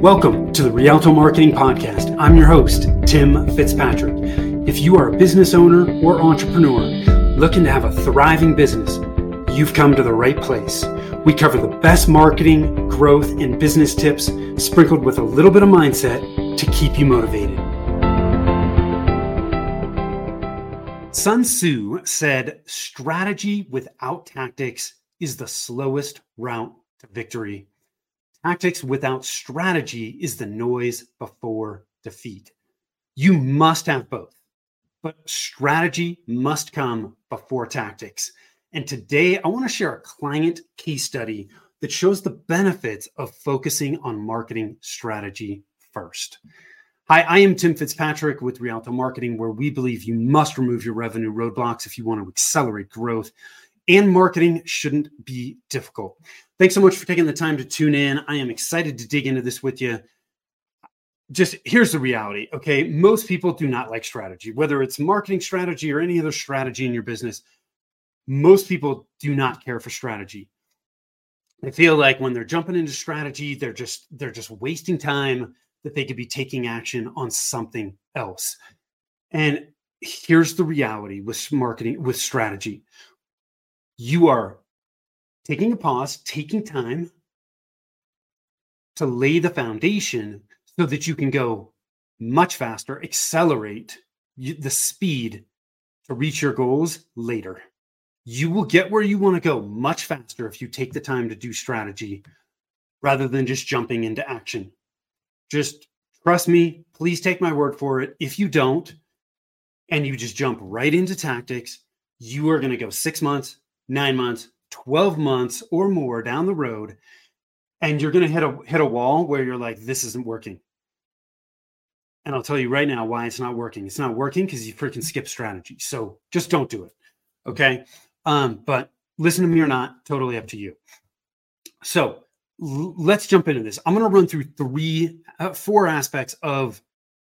Welcome to the Rialto Marketing Podcast. I'm your host, Tim Fitzpatrick. If you are a business owner or entrepreneur looking to have a thriving business, you've come to the right place. We cover the best marketing, growth, and business tips sprinkled with a little bit of mindset to keep you motivated. Sun Tzu said, Strategy without tactics is the slowest route to victory. Tactics without strategy is the noise before defeat. You must have both, but strategy must come before tactics. And today I want to share a client case study that shows the benefits of focusing on marketing strategy first. Hi, I am Tim Fitzpatrick with Rialto Marketing, where we believe you must remove your revenue roadblocks if you want to accelerate growth and marketing shouldn't be difficult. Thanks so much for taking the time to tune in. I am excited to dig into this with you. Just here's the reality, okay? Most people do not like strategy, whether it's marketing strategy or any other strategy in your business. Most people do not care for strategy. They feel like when they're jumping into strategy, they're just they're just wasting time that they could be taking action on something else. And here's the reality with marketing with strategy you are taking a pause, taking time to lay the foundation so that you can go much faster, accelerate the speed to reach your goals later. You will get where you want to go much faster if you take the time to do strategy rather than just jumping into action. Just trust me, please take my word for it. If you don't, and you just jump right into tactics, you are going to go six months, nine months, 12 months or more down the road, and you're going to hit a hit a wall where you're like, this isn't working. And I'll tell you right now why it's not working. It's not working because you freaking skip strategy. So just don't do it. Okay. Um, but listen to me or not, totally up to you. So l- let's jump into this. I'm going to run through three, uh, four aspects of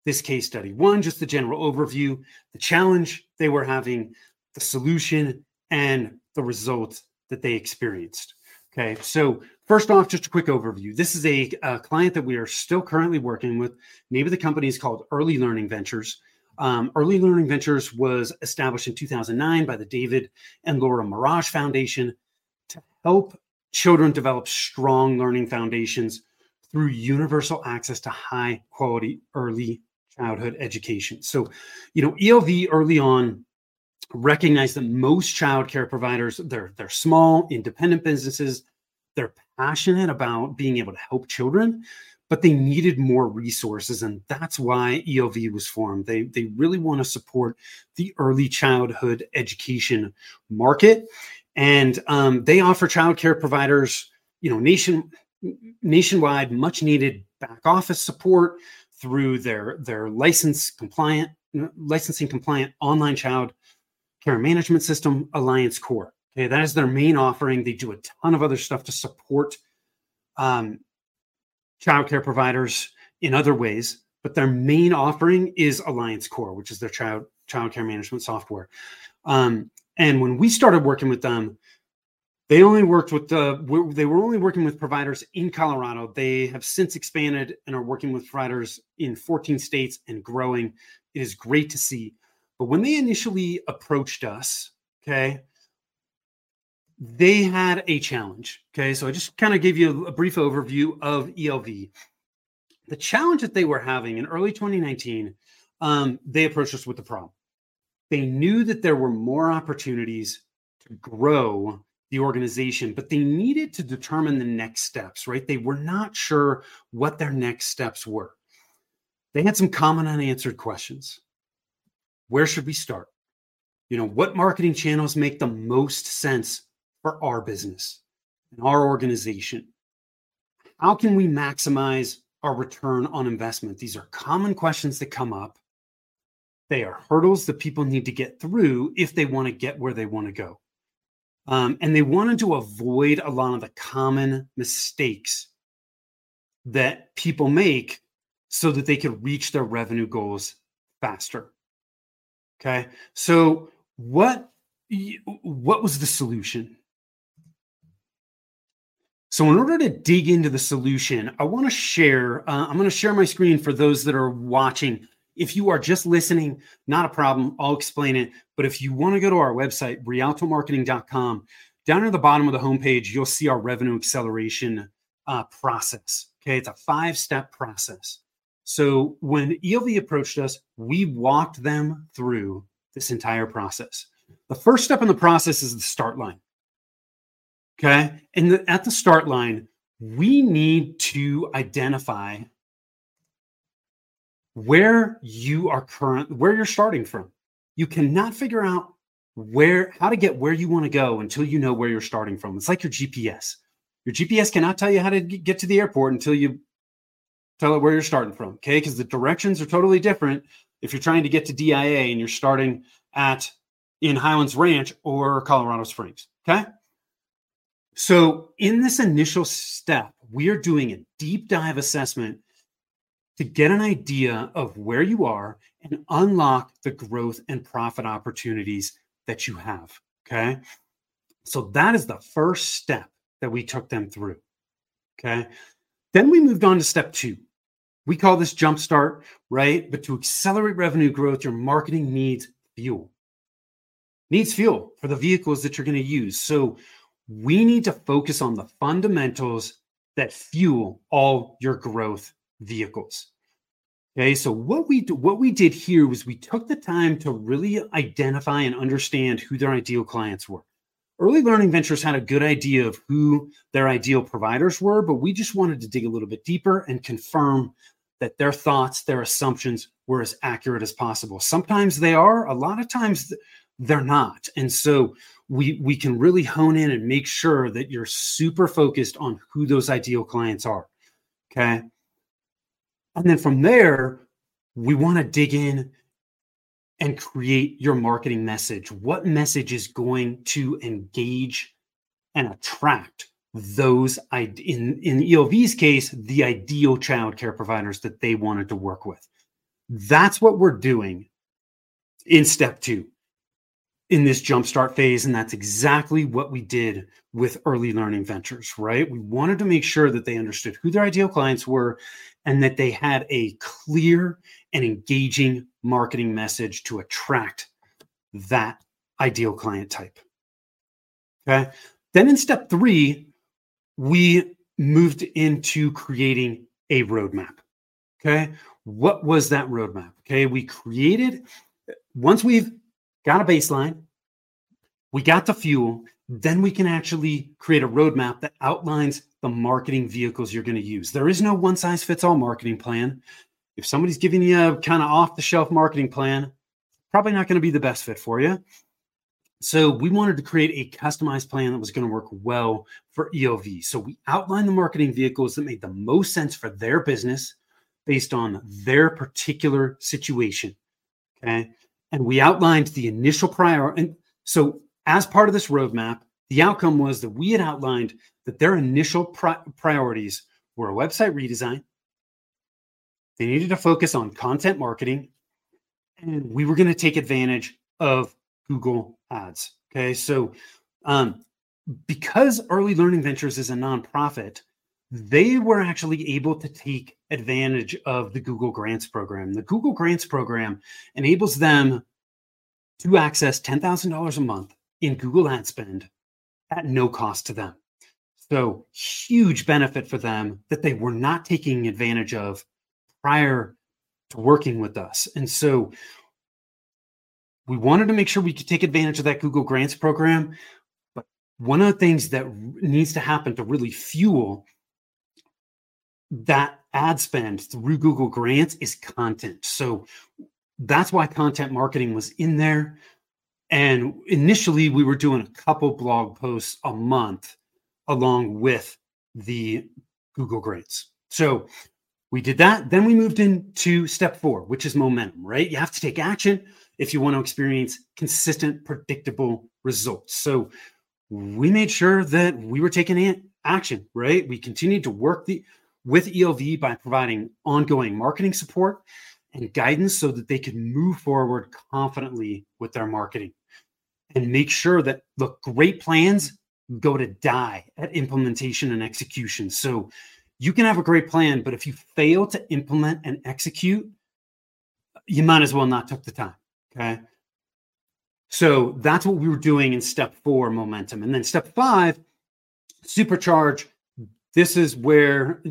this case study. One, just the general overview, the challenge they were having, the solution, and the results that they experienced. Okay, so first off, just a quick overview. This is a, a client that we are still currently working with. Name of the company is called Early Learning Ventures. Um, Early Learning Ventures was established in 2009 by the David and Laura Merage Foundation to help children develop strong learning foundations through universal access to high quality early childhood education. So, you know, ELV early on recognize that most childcare providers they're they're small independent businesses they're passionate about being able to help children but they needed more resources and that's why elv was formed. They they really want to support the early childhood education market and um, they offer childcare providers you know nation nationwide much needed back office support through their their license compliant licensing compliant online child care management system, Alliance Core. Okay, that is their main offering. They do a ton of other stuff to support um, childcare providers in other ways, but their main offering is Alliance Core, which is their child child care management software. Um, and when we started working with them, they only worked with the they were only working with providers in Colorado. They have since expanded and are working with providers in 14 states and growing. It is great to see. But when they initially approached us, okay, they had a challenge. Okay. So I just kind of gave you a brief overview of ELV. The challenge that they were having in early 2019, um, they approached us with the problem. They knew that there were more opportunities to grow the organization, but they needed to determine the next steps, right? They were not sure what their next steps were. They had some common unanswered questions where should we start? You know, what marketing channels make the most sense for our business and our organization? How can we maximize our return on investment? These are common questions that come up. They are hurdles that people need to get through if they want to get where they want to go. Um, and they wanted to avoid a lot of the common mistakes that people make so that they could reach their revenue goals faster. Okay. So what what was the solution? So, in order to dig into the solution, I want to share, uh, I'm going to share my screen for those that are watching. If you are just listening, not a problem. I'll explain it. But if you want to go to our website, rialtomarketing.com, down at the bottom of the homepage, you'll see our revenue acceleration uh, process. Okay. It's a five step process. So when ELV approached us, we walked them through this entire process. The first step in the process is the start line. Okay. And the, at the start line, we need to identify where you are current, where you're starting from. You cannot figure out where, how to get where you want to go until you know where you're starting from. It's like your GPS. Your GPS cannot tell you how to get to the airport until you tell it where you're starting from. Okay. Because the directions are totally different if you're trying to get to DIA and you're starting at in Highlands Ranch or Colorado Springs. Okay. So, in this initial step, we are doing a deep dive assessment to get an idea of where you are and unlock the growth and profit opportunities that you have. Okay. So, that is the first step that we took them through. Okay. Then we moved on to step two. We call this jumpstart, right? But to accelerate revenue growth, your marketing needs fuel. Needs fuel for the vehicles that you're going to use. So, we need to focus on the fundamentals that fuel all your growth vehicles. Okay, so what we what we did here was we took the time to really identify and understand who their ideal clients were. Early Learning Ventures had a good idea of who their ideal providers were, but we just wanted to dig a little bit deeper and confirm that their thoughts, their assumptions were as accurate as possible. Sometimes they are, a lot of times they're not. And so we we can really hone in and make sure that you're super focused on who those ideal clients are. Okay. And then from there, we want to dig in and create your marketing message. What message is going to engage and attract those in in ELV's case, the ideal child care providers that they wanted to work with. That's what we're doing in step two in this jumpstart phase. And that's exactly what we did with early learning ventures, right? We wanted to make sure that they understood who their ideal clients were and that they had a clear and engaging marketing message to attract that ideal client type. Okay. Then in step three, we moved into creating a roadmap. Okay. What was that roadmap? Okay. We created, once we've got a baseline, we got the fuel, then we can actually create a roadmap that outlines the marketing vehicles you're going to use. There is no one size fits all marketing plan. If somebody's giving you a kind of off the shelf marketing plan, probably not going to be the best fit for you. So we wanted to create a customized plan that was going to work well for ELV. So we outlined the marketing vehicles that made the most sense for their business based on their particular situation. Okay. And we outlined the initial prior. And so, as part of this roadmap, the outcome was that we had outlined that their initial pri- priorities were a website redesign. They needed to focus on content marketing. And we were going to take advantage of Google Ads. Okay. So, um, because Early Learning Ventures is a nonprofit, they were actually able to take advantage of the Google Grants program. The Google Grants program enables them to access $10,000 a month in Google ad spend at no cost to them. So, huge benefit for them that they were not taking advantage of prior to working with us. And so, we wanted to make sure we could take advantage of that Google Grants program. But one of the things that needs to happen to really fuel that ad spend through Google Grants is content. So that's why content marketing was in there. And initially, we were doing a couple blog posts a month along with the Google Grants. So we did that. Then we moved into step four, which is momentum, right? You have to take action if you want to experience consistent, predictable results. So we made sure that we were taking action, right? We continued to work the with ELV by providing ongoing marketing support and guidance so that they could move forward confidently with their marketing and make sure that look great plans go to die at implementation and execution. So you can have a great plan, but if you fail to implement and execute, you might as well not took the time. Okay. So that's what we were doing in step four, momentum. And then step five, supercharge. This is where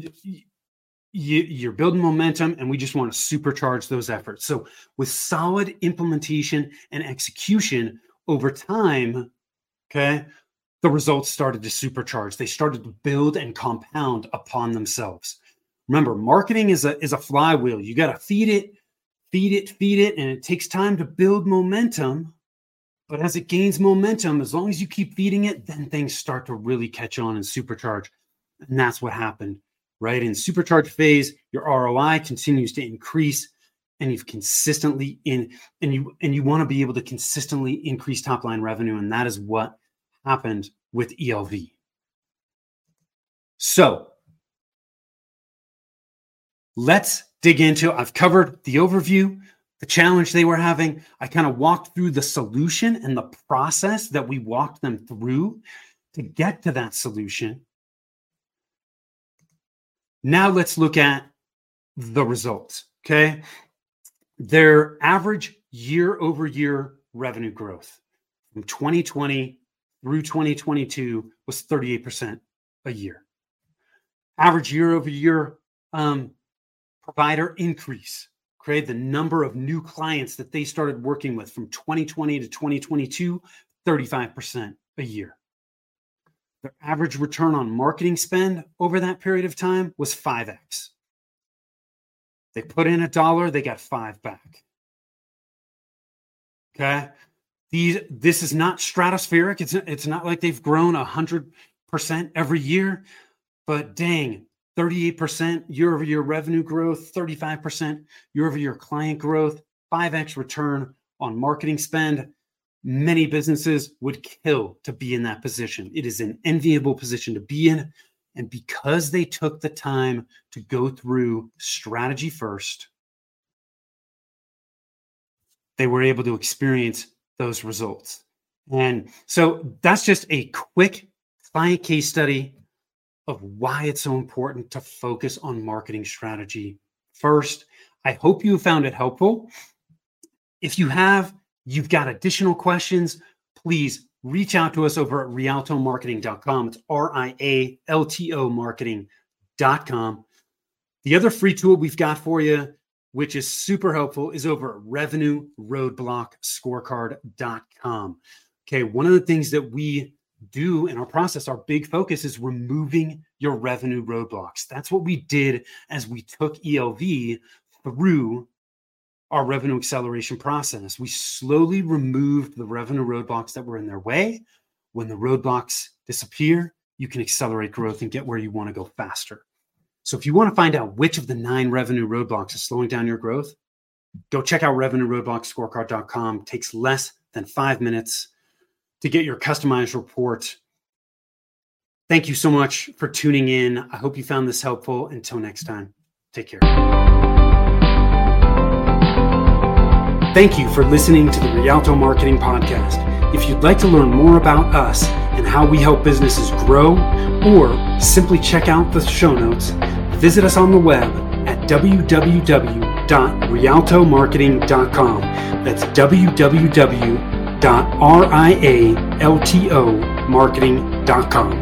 you, are building momentum, and we just want to supercharge those efforts. So, with solid implementation and execution over time, okay, the results started to supercharge. They started to build and compound upon themselves. Remember, marketing is a is a flywheel. You got to feed it, feed it, feed it, and it takes time to build momentum. But as it gains momentum, as long as you keep feeding it, then things start to really catch on and supercharge. And that's what happened, right? In supercharge phase, your ROI continues to increase and you've consistently in and you and you want to be able to consistently increase top line revenue and that is what happened with ELV. So, let's dig into I've covered the overview, the challenge they were having. I kind of walked through the solution and the process that we walked them through to get to that solution. Now let's look at the results, okay? Their average year over year revenue growth from 2020 through 2022 was 38% a year. Average year over year provider increase, create the number of new clients that they started working with from 2020 to 2022, 35% a year. Their average return on marketing spend over that period of time was 5x. They put in a dollar, they got five back. Okay. These this is not stratospheric. It's it's not like they've grown a hundred percent every year, but dang, 38% year over year revenue growth, 35% year over year client growth, 5x return on marketing spend. Many businesses would kill to be in that position. It is an enviable position to be in. And because they took the time to go through strategy first, they were able to experience those results. And so that's just a quick client case study of why it's so important to focus on marketing strategy first. I hope you found it helpful. If you have, you've got additional questions, please reach out to us over at rialtomarketing.com. It's R I A L T O marketing.com. The other free tool we've got for you which is super helpful, is over at revenueroadblockscorecard.com. Okay, one of the things that we do in our process, our big focus is removing your revenue roadblocks. That's what we did as we took ELV through our revenue acceleration process. We slowly removed the revenue roadblocks that were in their way. When the roadblocks disappear, you can accelerate growth and get where you want to go faster. So if you want to find out which of the nine revenue roadblocks is slowing down your growth, go check out revenueroadblockscorecard.com. Takes less than five minutes to get your customized report. Thank you so much for tuning in. I hope you found this helpful. Until next time, take care. Thank you for listening to the Rialto Marketing Podcast. If you'd like to learn more about us and how we help businesses grow, or simply check out the show notes, visit us on the web at www.rialtomarketing.com. That's www.rialtomarketing.com.